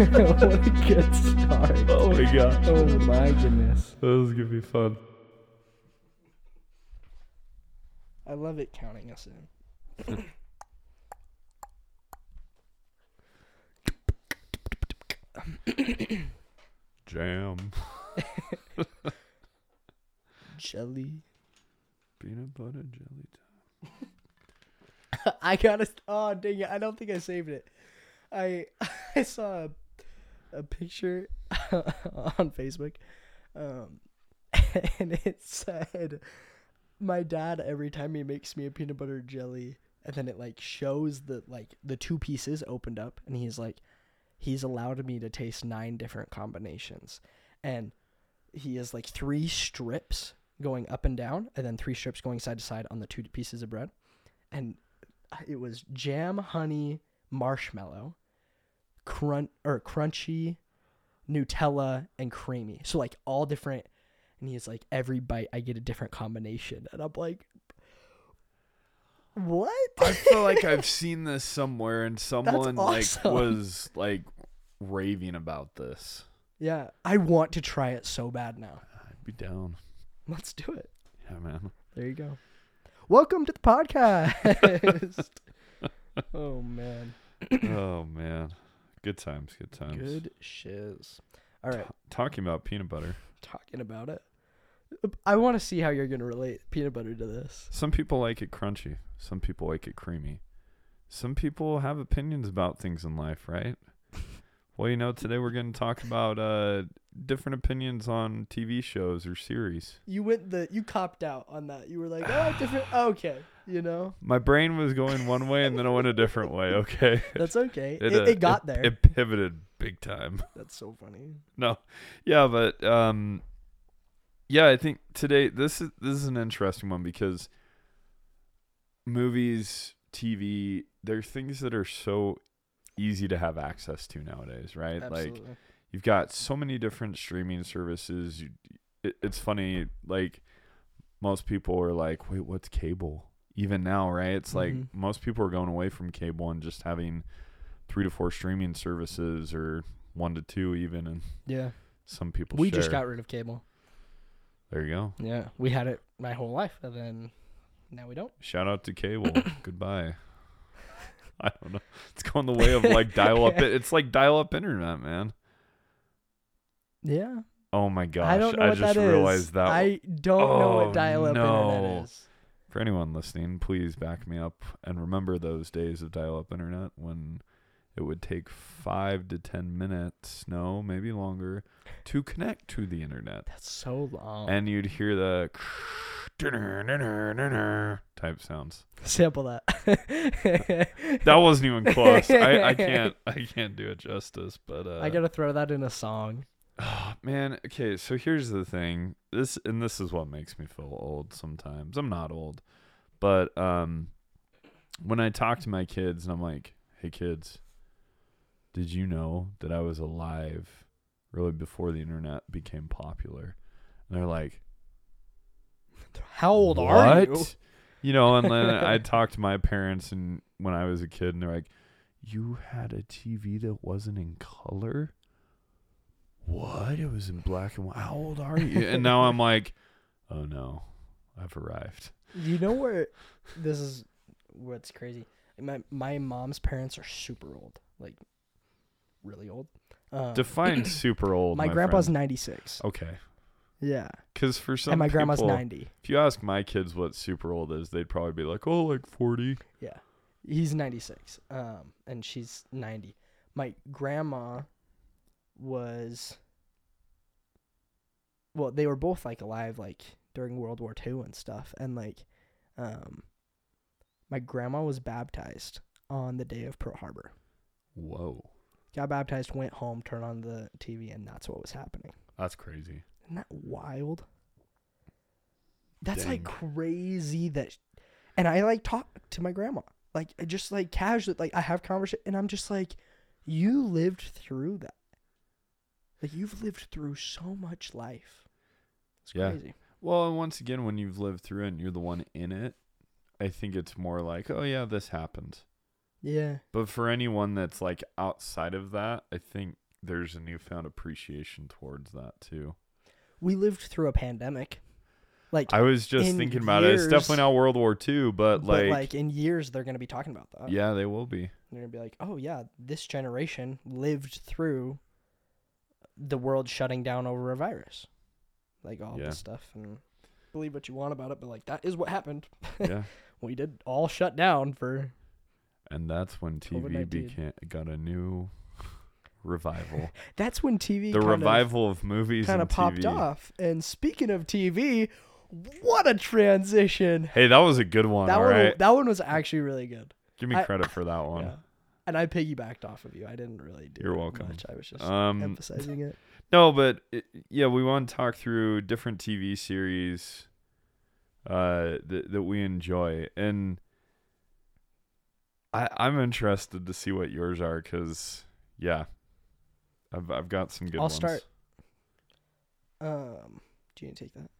What a good start. Oh my god. Oh my goodness. That was gonna be fun. I love it counting us in. Jam. Jelly. Peanut butter jelly. I gotta. Oh dang it! I don't think I saved it. I I saw a, a picture on Facebook, um, and it said, "My dad every time he makes me a peanut butter jelly." And then it like shows the like the two pieces opened up, and he's like, he's allowed me to taste nine different combinations, and he has like three strips going up and down, and then three strips going side to side on the two pieces of bread, and it was jam, honey, marshmallow, crunch or crunchy, Nutella, and creamy. So like all different. And he's like, every bite I get a different combination, and I'm like, what? I feel like I've seen this somewhere, and someone like was like raving about this. yeah, I want to try it so bad now. I'd be down. Let's do it. Yeah, man. There you go. Welcome to the podcast. oh man, oh man. Good times. Good times. good shiz. All right. Talking about peanut butter. talking about it. I want to see how you're gonna relate peanut butter to this. Some people like it crunchy. Some people like it creamy. Some people have opinions about things in life, right? Well, you know, today we're going to talk about uh, different opinions on TV shows or series. You went the you copped out on that. You were like, oh, different. Okay, you know My brain was going one way and then it went a different way. Okay, that's okay. It, uh, it, got there. It pivoted big time. that's so funny. No, yeah, but um, yeah, I think today this is this is an interesting one because movies, TV, they're things that are so easy to have access to nowadays, right? Like you've got so many different streaming services. You, it, it's funny, like most people are like, "Wait, what's cable?" Even now, right? It's like Mhm. most people are going away from cable and just having three to four streaming services or one to two even, and yeah, some people we share. just got rid of cable. There you go. Yeah, we had it my whole life, and then now we don't. Shout out to cable. Goodbye. I don't know. It's going the way of like dial up. It's like dial up internet, man. Yeah, Oh my gosh! I don't know what just that is. realized that. I don't know Oh, what dial-up no. internet is. For anyone listening, please back me up and remember those days of dial up internet when it would take five to ten minutes, no, maybe longer, to connect to the internet. That's so long. And you'd hear the type sounds. Sample that. That wasn't even close. I, I can't I can't do it justice, but uh I gotta throw that in a song. Oh, man, okay, so here's the thing. This and this is what makes me feel old sometimes. I'm not old. But um when I talk to my kids and I'm like, "Hey kids, did you know that I was alive really before the internet became popular?" And they're like, How old are you? You know, and then I talked to my parents and when I was a kid and they're like, "You had a TV that wasn't in color?" What? It was in black and white. How old are you? and now I'm like, "Oh no. I've arrived." You know where this is what's crazy. My my mom's parents are super old, like really old. Um, Define super old. my, my grandpa's friend. 96. Okay. Yeah. Cuz for some and my grandma's people, 90. If you ask my kids what super old is, they'd probably be like, "Oh, like 40." Yeah. He's 96. Um and she's 90. My grandma was well, they were both like alive like during World War II and stuff and like um my grandma was baptized on the day of Pearl Harbor. Whoa. Got baptized, went home, turned on the TV and that's what was happening. That's crazy. Isn't that wild? That's like crazy that and I like talk to my grandma. Like just like casually like I have conversation and I'm just like you lived through that. Like you've lived through so much life. It's Yeah. crazy. Well, and once again, when you've lived through it and you're the one in it, I think it's more like, oh yeah, this happened. Yeah. But for anyone that's like outside of that, I think there's a newfound appreciation towards that too. We lived through a pandemic. Like I was just thinking about it. It's definitely not World War II, but, but like, like in years they're gonna be talking about that. yeah, they will be. They're gonna be like, oh yeah, this generation lived through the world shutting down over a virus, like all Yeah. this stuff. And believe what you want about it, but like that is what happened. Yeah. We did all shut down for. and that's when TV became got a new revival. That's when TV the revival of movies kind of popped TV. off. And speaking of TV, what a transition! Hey, that was a good one. that all one, right, that one was actually really good. give me I- credit for that one. Yeah. And I piggybacked off of you. I didn't really do You're welcome. much. I was just Um, emphasizing it. No, but it, yeah, we want to talk through different TV series uh, that that we enjoy, and I I'm interested to see what yours are, cause yeah, I've I've got some good I'll ones. start. Um, do you need to take that?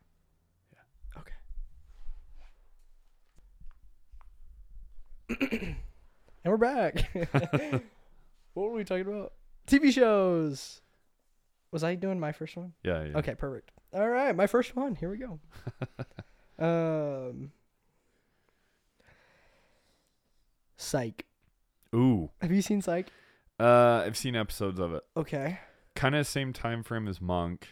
Yeah. Okay. and we're back. what were we talking about? TV shows. Was I doing my first one? Yeah, yeah. Okay, perfect. All right, my first one. Here we go. um, Psych. Ooh, Have you seen Psych? Uh, I've seen episodes of it. Okay. Kind of same time frame as Monk.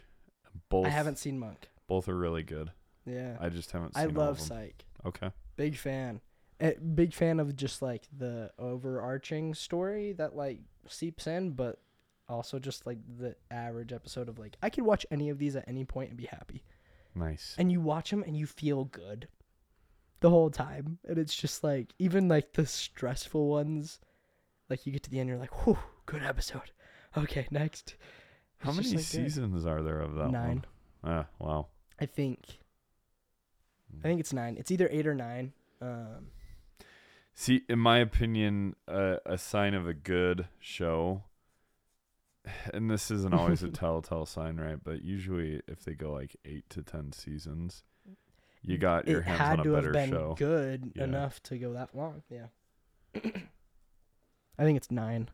Both I haven't seen Monk. both are really good. Yeah. I just haven't I love. Psych. Okay. Big fan. Eh, big fan of just like the overarching story that like seeps in, but also just like the average episode of like I could watch any of these at any point and be happy. Nice. And you watch them and you feel good the whole time, and it's just like even like the stressful ones, like you get to the end, you're like, "Whew, good episode." Okay, next. How many like, seasons are there of that Nine. one? Ah, wow. I think. I think it's nine. It's either eight or nine. Um, See, in my opinion, uh, a sign of a good show, and this isn't always a telltale sign, right? But usually, if they go like eight to ten seasons, you got your it hands had on to a have better been show. good Yeah. enough to go that long. Yeah. I think it's nine.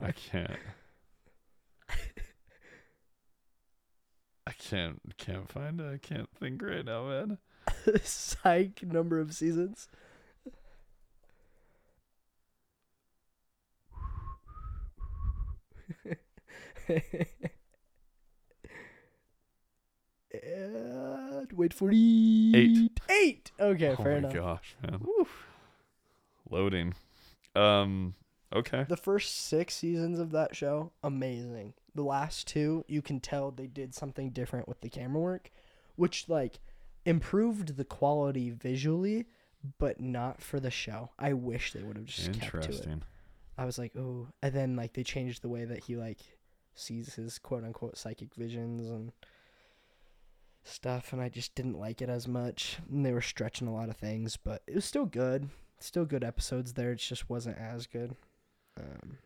I can't. I can't can't find it. I can't think right now, man. Psych number of seasons. wait for it. Eight. Eight. Okay, oh fair my gosh, man. Woo. Loading. Um. Okay. The first six seasons of that show, amazing. The last two, you can tell they did something different with the camera work, which like improved the quality visually, but not for the show. I wish they would have just kept to it. I was like, oh, and then like they changed the way that he like sees his quote unquote psychic visions and stuff, and I just didn't like it as much. And they were stretching a lot of things, but it was still good. Still good episodes there. It just wasn't as good. Um,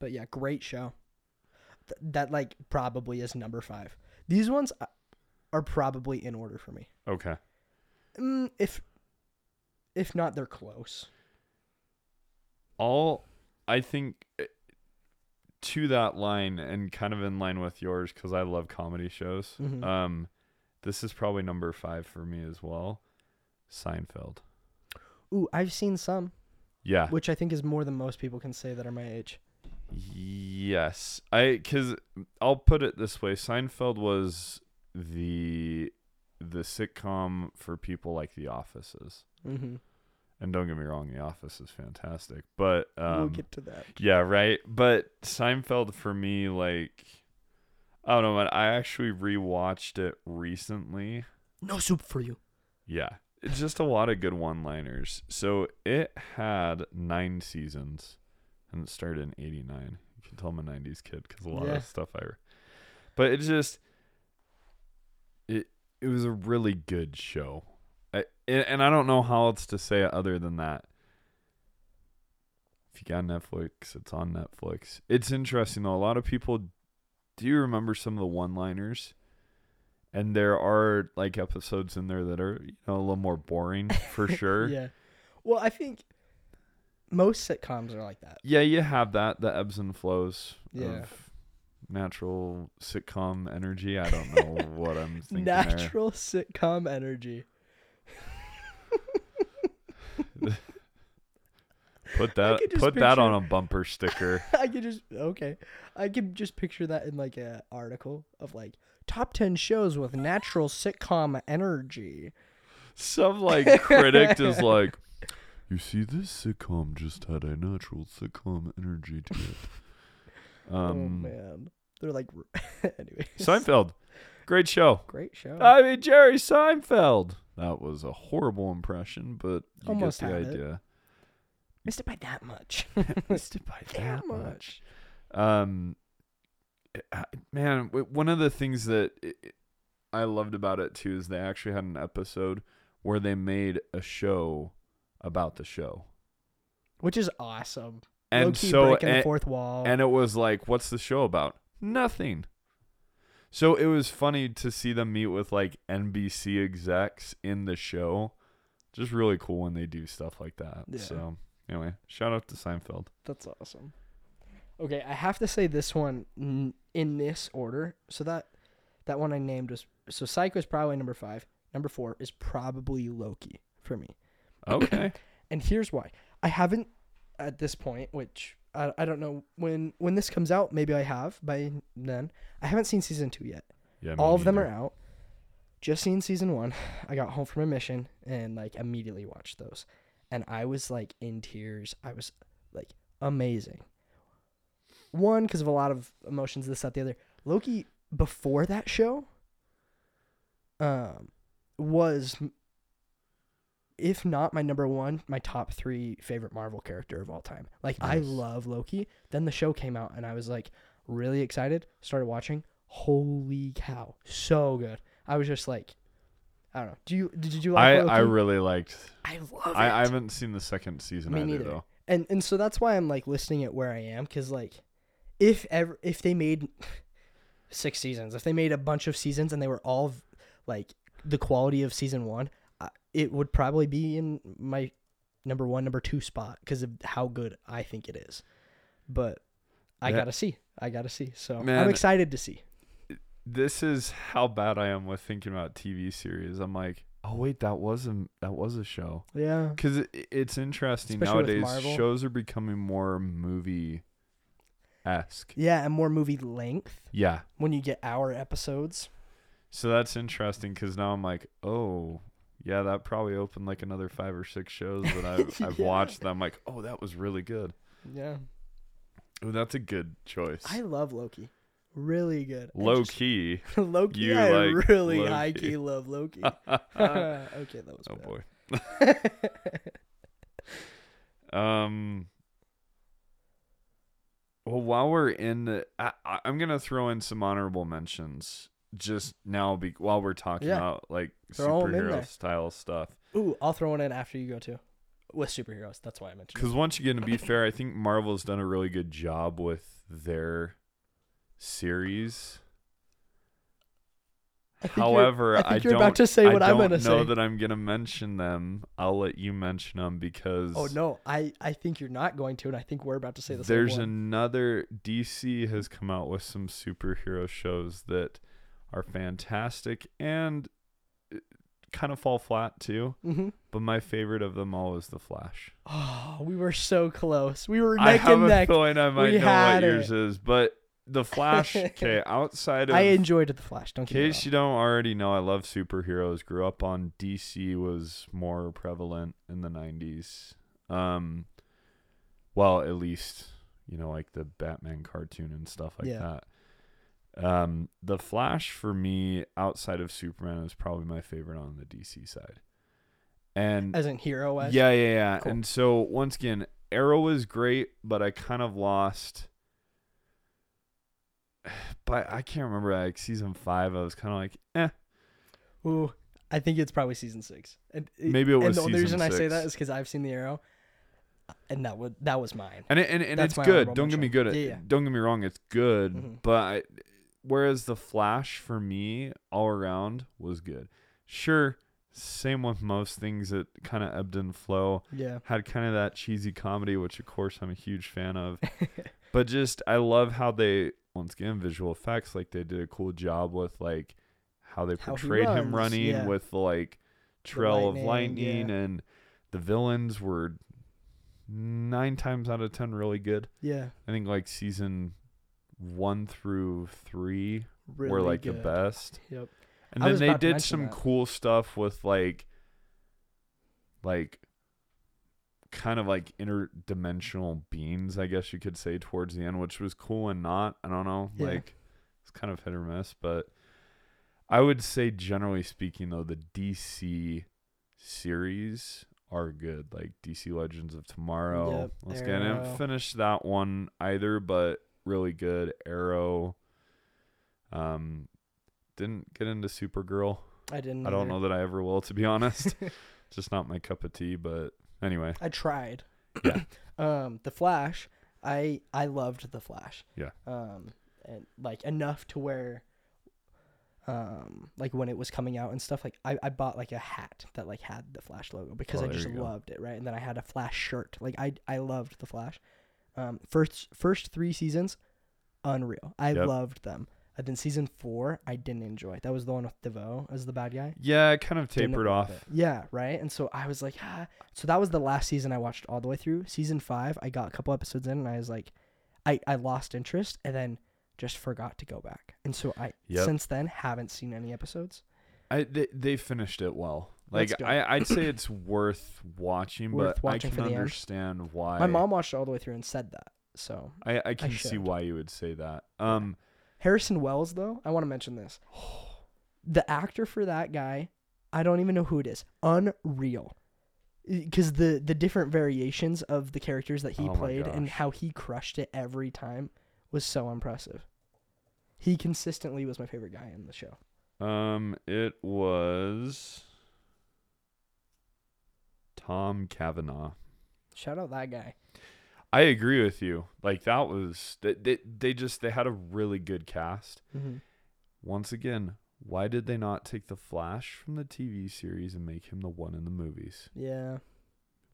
but yeah, great show. Th- that like probably is number five. These ones uh, are probably in order for me. Okay. Mm, if if not, they're close. all I think eh, to that line and kind of in line with yours because I love comedy shows. Mhm. Um, this is probably number five for me as well. Seinfeld. Ooh, I've seen some. Yeah. which I think is more than most people can say that are my age. Yes. I because I'll put it this way: Seinfeld was the the sitcom for people like The Offices. Mm-hmm. And don't get me wrong, The Office is fantastic, but um, we'll get to that. Yeah, right. But Seinfeld for me, like, I don't know, man. I actually rewatched it recently. No soup for you. Yeah, it's just a lot of good one-liners. So it had nine seasons, and it started in '89. You can tell I'm a '90s kid because a lot Yeah. of stuff I. But it just it it was a really good show, and and I don't know how else to say it other than that. If you got Netflix, it's on Netflix. It's interesting though. A lot of people do you remember some of the one-liners? And there are like episodes in there that are you know a little more boring for sure. Yeah. Well, I think most sitcoms are like that. Yeah, you have that the ebbs and flows Yeah. of natural sitcom energy. I don't know what I'm thinking there. Natural sitcom energy. Put that put that on a bumper sticker. I could just okay. I could just picture that in like a article of like top ten shows with natural sitcom energy. Some like critic is like, you see, this sitcom just had a natural sitcom energy to it. oh Um, man, they're like anyway. Seinfeld, great show. Great show. I mean Jerry Seinfeld. That was a horrible impression, but you Almost get the had it. idea. Missed it by that much. Missed it by that much. Um, I- man, w- one of the things that i- I loved about it too is they actually had an episode where they made a show about the show, Which is awesome. and so breaking the and, fourth wall. and it was like, what's the show about? Nothing. So it was funny to see them meet with like NBC execs in the show. Just really cool when they do stuff like that. Yeah. So anyway, shout out to Seinfeld. That's awesome. Okay, I have to say this one n- in this order. So that that one I named was so Psycho is probably number five. Number four is probably Loki for me. Okay. And here's why. I haven't at this point, which I, I don't know when when this comes out. Maybe I have by then. I haven't seen season two yet. Yeah. All of them are out. Just seen season one. I got home from a mission and like immediately watched those, and I was like in tears. I was like amazing. One because of a lot of emotions. This, that, the other. Loki before that show. Um, was if not my number one, my top three favorite Marvel character of all time. Like I love Loki. Then the show came out and I was like really excited. Started watching. Holy cow, so good. I was just like, I don't know. Do you did you like I Loki? I really liked. I love I, it. I haven't seen the second season Me either neither. though. and and so that's why I'm like listing it where I am because like if ever if they made six seasons, if they made a bunch of seasons and they were all like the quality of season one, it would probably be in my number one, number two spot because of how good I think it is. But I Yeah. gotta see. I gotta see. So I'm excited to see. This is how bad I am with thinking about TV series. I'm like, oh wait, that was a that was a show. Yeah. Because it, it's interesting Especially nowadays. Shows are becoming more movie esque. Yeah, and more movie length Yeah. when you get hour episodes. So that's interesting because now I'm like, oh, yeah, that probably opened like another five or six shows that I've, I've Yeah. watched. That I'm like, oh, that was really good. Yeah. Oh, that's a good choice. I love Loki. Really good. Low just- key. Loki. You I like really Loki. high key love Loki. oh okay, that was bad. boy. Um. Well, while we're in the, I- I'm gonna throw in some honorable mentions just now, be, while we're talking Yeah. about like Throw 'em in there. superhero style stuff. Ooh, I'll throw one in after you go too. With superheroes, that's why I mentioned. Because once again, to be fair, I think Marvel's done a really good job with their series. I However, I think you're don't, about to say what I'm don't gonna know say. that I'm gonna mention them. I'll let you mention them because Oh no, I I think you're not going to, and I think we're about to say the there's another DC has come out with some superhero shows that are fantastic and kind of fall flat too. Mm-hmm. But my favorite of them all is The Flash. Oh, we were so close. We were I neck have and a neck. feeling I might We know what yours it. is, but The Flash. Okay, outside of I enjoyed the Flash. Don't get me case you don't already know, I love superheroes. Grew up on DC was more prevalent in the '90s. Um, well, at least you know, like the Batman cartoon and stuff like Yeah. that. Um, the Flash for me, outside of Superman, is probably my favorite on the DC side. And as in hero wise. yeah, yeah, yeah. Cool. And so once again, Arrow was great, but I kind of lost. But I can't remember like season five. I was kind of like, eh. Ooh, I think it's probably season six. And Maybe it and was the only reason I say that is because I've seen the Arrow, and that would that was mine. And it, and, and That's it's good. Don't get me good at. Yeah, yeah. Don't get me wrong. It's good, Mhm. but I, whereas the Flash for me all around was good. Sure, same with most things that kind of ebbed and flow. Yeah. Had kind of that cheesy comedy, which of course I'm a huge fan of. but just I love how they once again visual effects like they did a cool job with like how they How portrayed him running yeah. with the like trail of lightning, lightning yeah. and the villains were nine times out of ten really good. Yeah. I think like season one through three Really were like the best. Yep. And I then they did some that. cool stuff with like like kind of like interdimensional beings, I guess you could say towards the end, which was cool and not. I don't know. Yeah. Like it's kind of hit or miss, but I would say generally speaking though, the DC series are good. Like DC Legends of Tomorrow. Yep, Once again, I didn't finish that one either, but really good. Arrow. Um didn't get into Supergirl. I didn't. I don't either. know that I ever will, to be honest. Just not my cup of tea. But anyway, I tried. Yeah. um, the Flash. I I loved the Flash. Yeah. Um, and like enough to where. Um, like when it was coming out and stuff, like I, I bought like a hat that like had the Flash logo because Oh, I just you go. loved it, right? And then I had a Flash shirt. Like I I loved the Flash. Um, first first three seasons, unreal. I Yep. loved them. And then season four, I didn't enjoy. That was the one with DeVoe as the bad guy. yeah, it kind of tapered off. it. Yeah, right. And so I was like, ah. So that was the last season I watched all the way through. Season five, I got a couple episodes in, and I was like, I I lost interest, and then just forgot to go back. And so I Yep. since then haven't seen any episodes. I they, they finished it well. Like I, I'd say it's worth watching, Worth but watching I for can the end. understand why. My mom watched it all the way through and said that. So I, I can see should. why you would say that. Um, Harrison Wells, though, I want to mention this. The actor for that guy, I don't even know who it is. Unreal. Because the the different variations of the characters that he Oh my played and gosh. how he crushed it every time was so impressive. He consistently was my favorite guy in the show. um, it was Tom Cavanagh. Shout out that guy. I agree with you. Like that was they, they they just they had a really good cast. Mm-hmm. Once again, why did they not take the Flash from the TV series and make him the one in the movies? Yeah.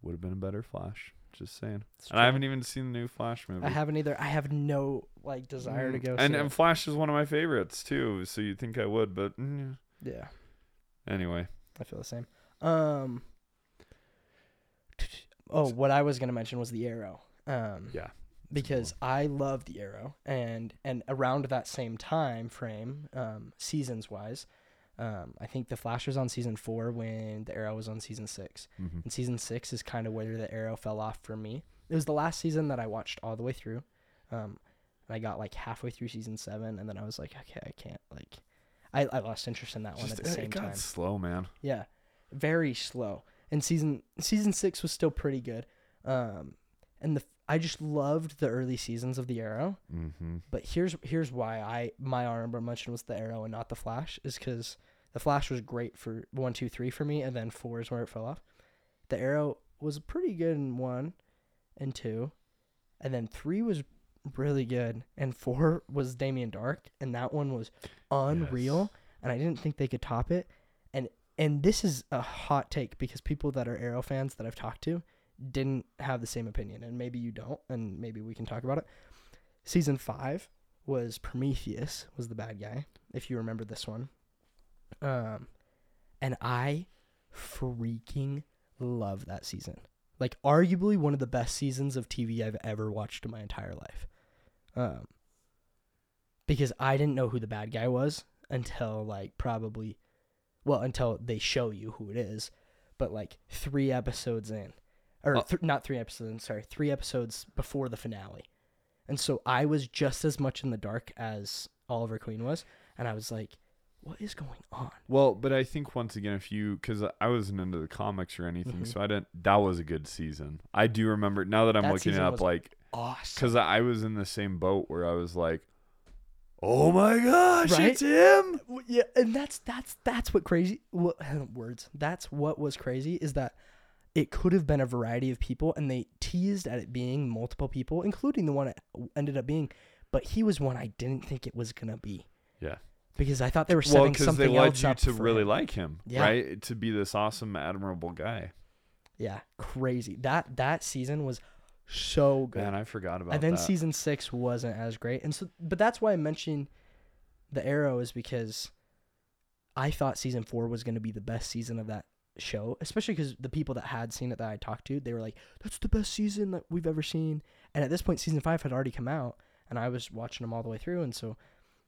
Would have been a better Flash. Just saying. And I haven't even seen the new Flash movie. I haven't either. I have no like desire to Mm, go. And see and it. Flash is one of my favorites too. So you'd think I would, but mm, yeah, anyway. I feel the same. Um. Oh, what I was gonna mention was the arrow. Um. Yeah. because I love the Arrow, and and around that same time frame, um, seasons wise, um, I think the Flash was on season four when the Arrow was on season six, hmm and season six is kind of where the Arrow fell off for me. It was the last season that I watched all the way through, um, and I got like halfway through season seven, and then I was like, okay, I can't like, I, I lost interest in that one at the it same got time. slow, man. Yeah, very slow. And season season six was still pretty good. Um, and the I just loved the early seasons of the Arrow. Mm-hmm. But here's here's why I my honorable mention was the Arrow and not the Flash is because the Flash was great for one, two, three for me, and then four is where it fell off. The Arrow was pretty good in one and two, and then three was really good, and four was Damien Darhk, and that one was unreal, and I didn't think they could top it. And and this is a hot take because people that are Arrow fans that I've talked to didn't have the same opinion, and maybe you don't, and maybe we can talk about it. Season five was Prometheus was the bad guy, if you remember this one. Um, and I freaking love that season. Like arguably one of the best seasons of TV I've ever watched in my entire life. Um, because I didn't know who the bad guy was until like probably, well, until they show you who it is, but like three episodes in, or Uh, th- not three episodes. in, Sorry, three episodes before the finale, and so I was just as much in the dark as Oliver Queen was, and I was like, "What is going on?" Well, but I think once again, if you, because I wasn't into the comics or anything, Mhm. so I didn't. That was a good season. I do remember now that I'm That looking it season up, was like, Awesome. because I was in the same boat where I was like, "Oh my gosh, Right? it's him!" Yeah, and that's that's that's what crazy what words. That's what was crazy is that it could have been a variety of people, and they teased at it being multiple people, including the one it ended up being. But he was one I didn't think it was gonna be. Yeah. Because I thought they were well, setting because something they led else you up to really him. like him, Yeah. right? To be this awesome, admirable guy. Yeah, crazy. That that season was so good. Man, I forgot about that. and then that. season six wasn't as great, and so but that's why I mentioned the Arrow is because I thought season four was going to be the best season of that show, especially because the people that had seen it that I talked to, they were like, "That's the best season that we've ever seen." And at this point, season five had already come out, and I was watching them all the way through, and so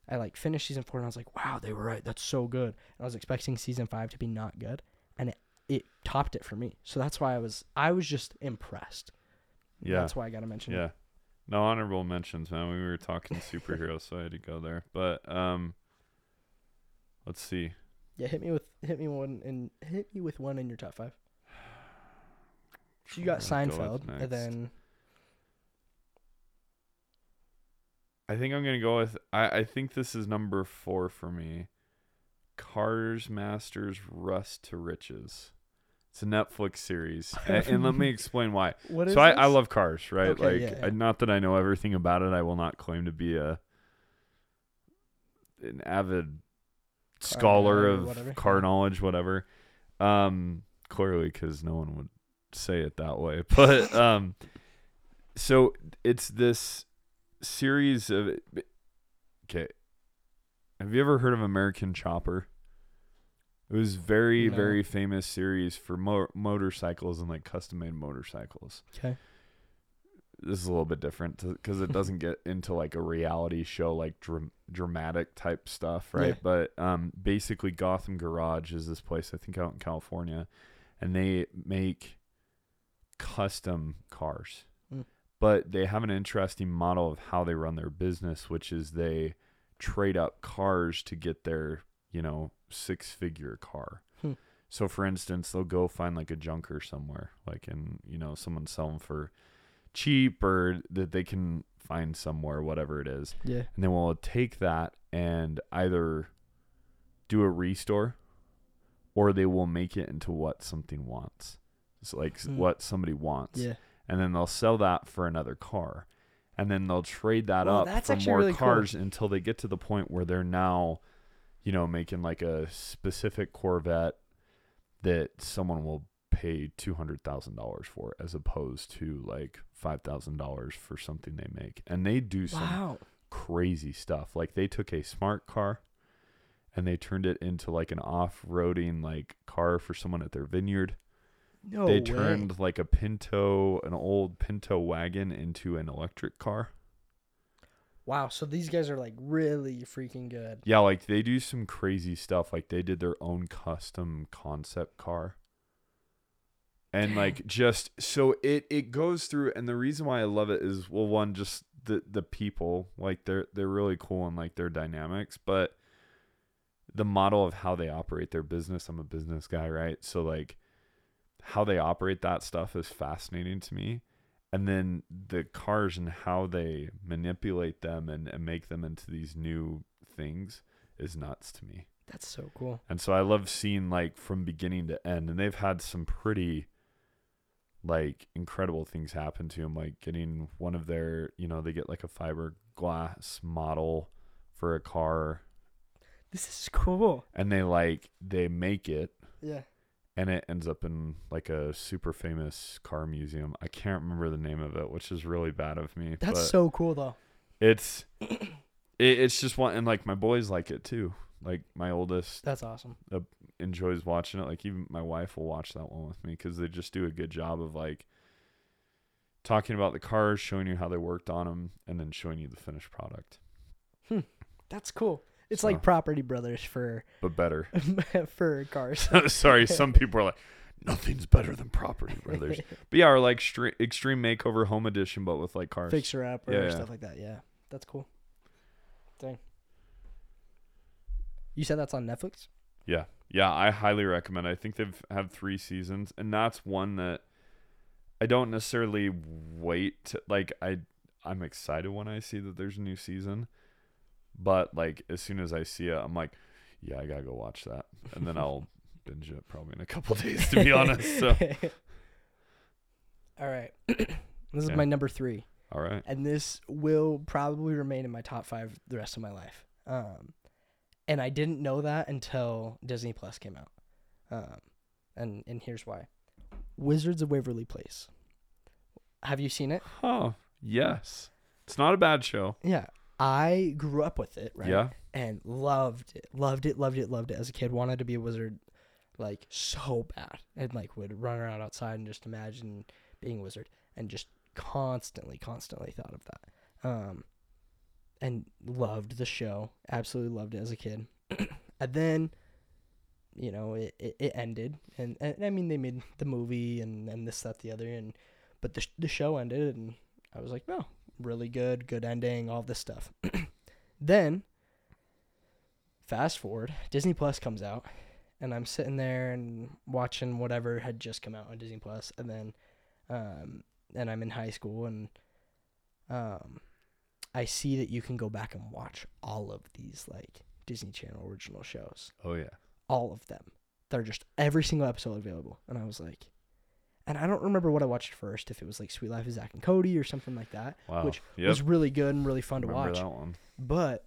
I like finished season four, and I was like, "Wow, they were right. That's so good." And I was expecting season five to be not good, and it it topped it for me. So that's why I was I was just impressed. Yeah. that's why I got to mention it. Yeah. No honorable mentions, man. We were talking superheroes, so I had to go there. But um let's see. Yeah, hit me with hit me one and hit me with one in your top five. So you got What am I gonna go Seinfeld, and then I think I'm gonna go with I, I think this is number four for me. Cars Masters Rust to Riches. It's a Netflix series. and, and let me explain why. what is so I, I love cars, right? Okay, like yeah, yeah. I, not that I know everything about it. I will not claim to be a an avid scholar of whatever, car knowledge, whatever. Um, clearly, because no one would say it that way. But um, so it's this series of okay. Have you ever heard of American Chopper? It was very, very famous series for mo- motorcycles and like custom made motorcycles Okay. this is a little bit different because it doesn't get into like a reality show like dram- dramatic type stuff right Yeah. but um basically gotham garage is this place i think out in california and they make custom cars Mm. but they have an interesting model of how they run their business which is they trade up cars to get their you know six figure car Hmm. so for instance they'll go find like a junker somewhere like and you know someone sell them for cheap or that they can find somewhere, whatever it is. Yeah. And then we'll take that and either do a restore or they will make it into what something wants. It's like s Hmm. what somebody wants. Yeah. And then they'll sell that for another car. And then they'll trade that Oh, up for more really cool. cars until they get to the point where they're now, you know, making like a specific Corvette that someone will pay two hundred thousand dollars for, as opposed to like five thousand dollars for something they make. And they do some Wow. crazy stuff. Like they took a smart car and they turned it into like an off-roading like car for someone at their vineyard. No they way. turned like a Pinto, an old Pinto wagon into an electric car. Wow. So these guys are like really freaking good. Yeah, like they do some crazy stuff. Like they did their own custom concept car. And Dang. like just so it it goes through and the reason why I love it is well one just the the people like they're they're really cool and like their dynamics, but the model of how they operate their business, I'm a business guy, right? So like how they operate that stuff is fascinating to me. And then the cars and how they manipulate them and, and make them into these new things is nuts to me. That's so cool. And so I love seeing like from beginning to end. And they've had some pretty like incredible things happen to them, like getting one of their, you know, they get like a fiberglass model for a car This is cool. and they like they make it Yeah. And it ends up in like a super famous car museum. I can't remember the name of it, which is really bad of me. That's so cool though. it's it, it's just one and like my boys like it too. Like my oldest That's awesome. enjoys watching it. Like even my wife will watch that one with me because they just do a good job of like talking about the cars, showing you how they worked on them, and then showing you the finished product. Hmm. That's cool. It's So- like Property Brothers for But better. for cars. Sorry, some people are like, nothing's better than Property Brothers. But yeah, or like stre- Extreme Makeover Home Edition, but with like cars. Fixer up or Yeah, yeah. stuff like that. Yeah. That's cool. Dang. You said that's on Netflix? Yeah, yeah, I highly recommend. I think they've have three seasons, and that's one that I don't necessarily wait. To, like I, I'm excited when I see that there's a new season, but like as soon as I see it, I'm like, yeah, I gotta go watch that, and then I'll binge it probably in a couple days, to be honest. So, All right. this is Yeah. my number three. all right, and this will probably remain in my top five the rest of my life. Um, and I didn't know that until Disney Plus came out. Um, and and here's why: Wizards of Waverly Place. Have you seen it? Oh, yes. It's not a bad show. Yeah, I grew up with it, right? Yeah. and loved it, loved it, loved it, loved it as a kid. Wanted to be a wizard, like so bad, and like would run around outside and just imagine being a wizard, and just constantly, constantly thought of that. Um, and loved the show, absolutely loved it as a kid. and then, you know, it, it, it ended, and, and I mean they made the movie and and this that the other, and but the sh- the show ended, and I was like, no, really good, good ending, all this stuff. then, fast forward, Disney Plus comes out, and I'm sitting there and watching whatever had just come out on Disney Plus, and then, um, and I'm in high school, and um, I see that you can go back and watch all of these like Disney Channel original shows, Oh yeah. all of them. They're just every single episode available, and I was like. And I don't remember what I watched first, if it was like Suite Life of Zack and Cody or something like that Wow. Which yep. was really good and really fun to Remember watch. that one. But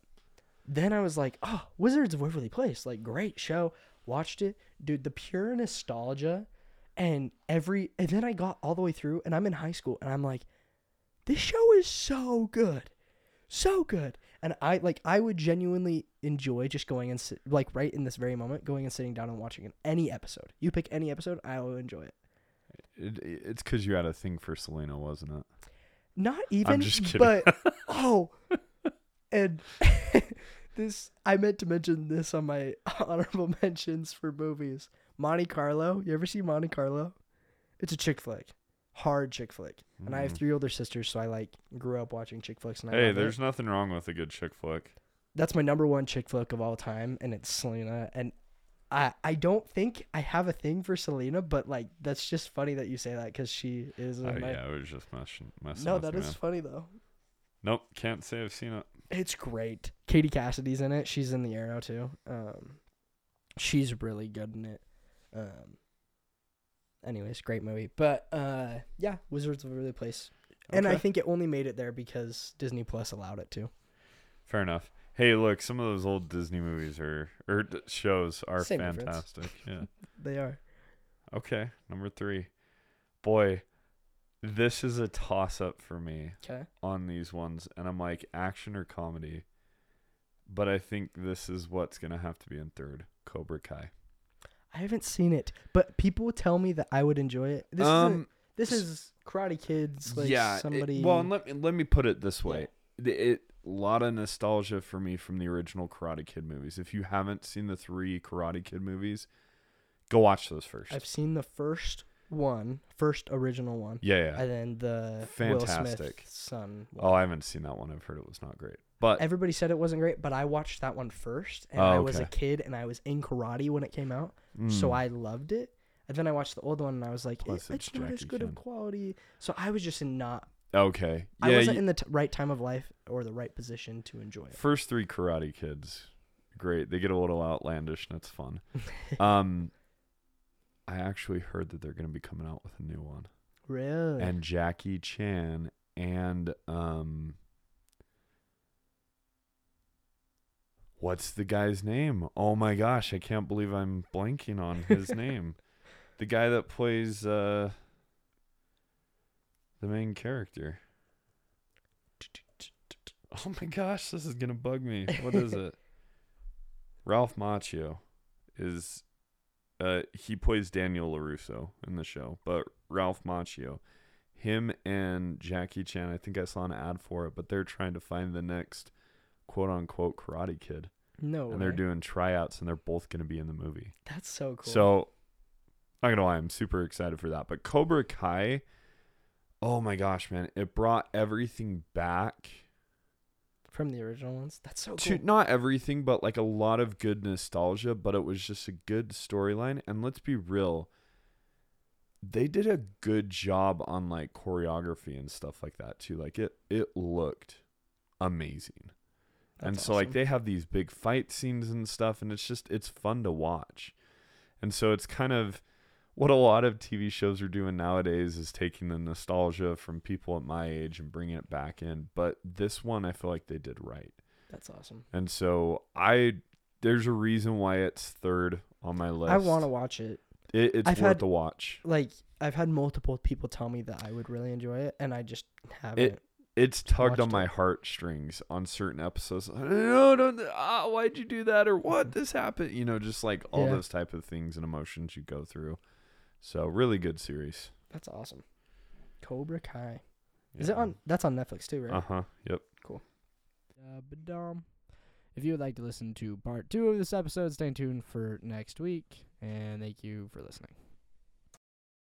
then I was like, oh, Wizards of Waverly Place, like great show. Watched it, dude. The pure nostalgia, and every, and then I got all the way through, and I'm in high school, and I'm like, this show is so good, so good. And I like, I would genuinely enjoy just going and sit, like right in this very moment, going and sitting down and watching an, any episode. You pick any episode, I will enjoy it. It, it's because you had a thing for Selena, wasn't it? Not even, I'm just kidding. but oh, and this I meant to mention this on my honorable mentions for movies. Monte Carlo. You ever see Monte Carlo? It's a chick flick, hard chick flick. And I have Mm. three older sisters, so I like grew up watching chick flicks. And I Hey, love it. there's nothing wrong with a good chick flick. that's my number one chick flick of all time, and it's Selena. And I I don't think I have a thing for Selena, but like that's just funny that you say that because she is. Oh my, yeah, I was just messing. messing No, that you, is man. funny though. Nope, can't say I've seen it. It's great. Katie Cassidy's in it. She's in the Arrow too. Um, she's really good in it. Um, anyways, great movie. But uh, yeah, Wizards of Waverly Place, and I think it only made it there because Disney Plus allowed it to. Fair enough. Hey, look, some of those old Disney movies are or d- shows are Same difference. fantastic. Yeah. They are. Okay, number three. Boy, this is a toss up for me on these ones, and I'm like action or comedy. But I think this is what's gonna have to be in third. Cobra Kai. I haven't seen it, but people tell me that I would enjoy it. This is um, this is Karate Kids. Like yeah. it- somebody. well, and let me let me put it this way. It, it a lot of nostalgia for me from the original Karate Kid movies. If you haven't seen the three Karate Kid movies, go watch those 1st I've seen the first one, first original one, yeah, yeah. and then the Will Fantastic. Smith son. Oh, I haven't seen that one. I've heard it was not great. But everybody said it wasn't great, but I watched that one first, and Oh, I was a kid, and I was in karate when it came out, so mm, I loved it. And then I watched the old one, and I was like, Plus "Eh, it's it's not as good of quality. So I was just in not. Okay. I Yeah, wasn't in the t- right time of life or the right position to enjoy it. first three Karate Kids, great. They get a little outlandish and it's fun. um, I actually heard that they're going to be coming out with a new one, really? and Jackie Chan and um, what's the guy's name? Oh my gosh, I can't believe I'm blanking on his name. The guy that plays uh the main character. Oh my gosh, this is gonna bug me. What is it? Ralph Macchio is uh he plays Daniel LaRusso in the show, but Ralph Macchio, him and Jackie Chan, I think I saw an ad for it, but they're trying to find the next quote unquote karate kid. no, and they're way. doing tryouts and they're both gonna be in the movie. That's so cool. So not gonna lie, I'm super excited for that. But Cobra Kai, oh my gosh, man, it brought everything back from the original ones, that's so to cool. not everything, but like a lot of good nostalgia. But it was just a good storyline. And let's be real, they did a good job on like choreography and stuff like that too. Like it, it looked amazing. and That's so like they have these big fight scenes and stuff and it's just it's fun to watch and so it's kind of what a lot of tv shows are doing nowadays is taking the nostalgia from people at my age and bringing it back in but this one i feel like they did right That's awesome. and so i there's a reason why it's third on my list. I want to watch it. It, it's I've worth had- the watch. Like I've had multiple people tell me that I would really enjoy it, and I just haven't. It, It's tugged on my it. heartstrings on certain episodes. No, don't. Ah, why'd you do that? Or what? This happened. You know, just like all Yeah. those type of things and emotions you go through. So really good series. That's awesome. Cobra Kai. Is it on? That's on Netflix too, right? Uh huh. Yep. Cool. Uh, but, um, if you would like to listen to part two of this episode, stay tuned for next week. And thank you for listening.